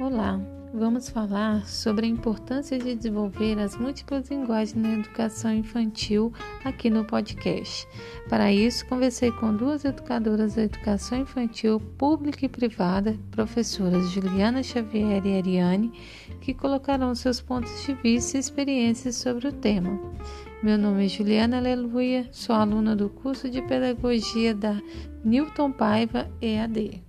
Olá, vamos falar sobre a importância de desenvolver as múltiplas linguagens na educação infantil aqui no podcast. Para isso, conversei com duas educadoras da educação infantil pública e privada, professoras Juliana Xavier e Ariane, que colocarão seus pontos de vista e experiências sobre o tema. Meu nome é Juliana Aleluia, sou aluna do curso de Pedagogia da Newton Paiva EAD.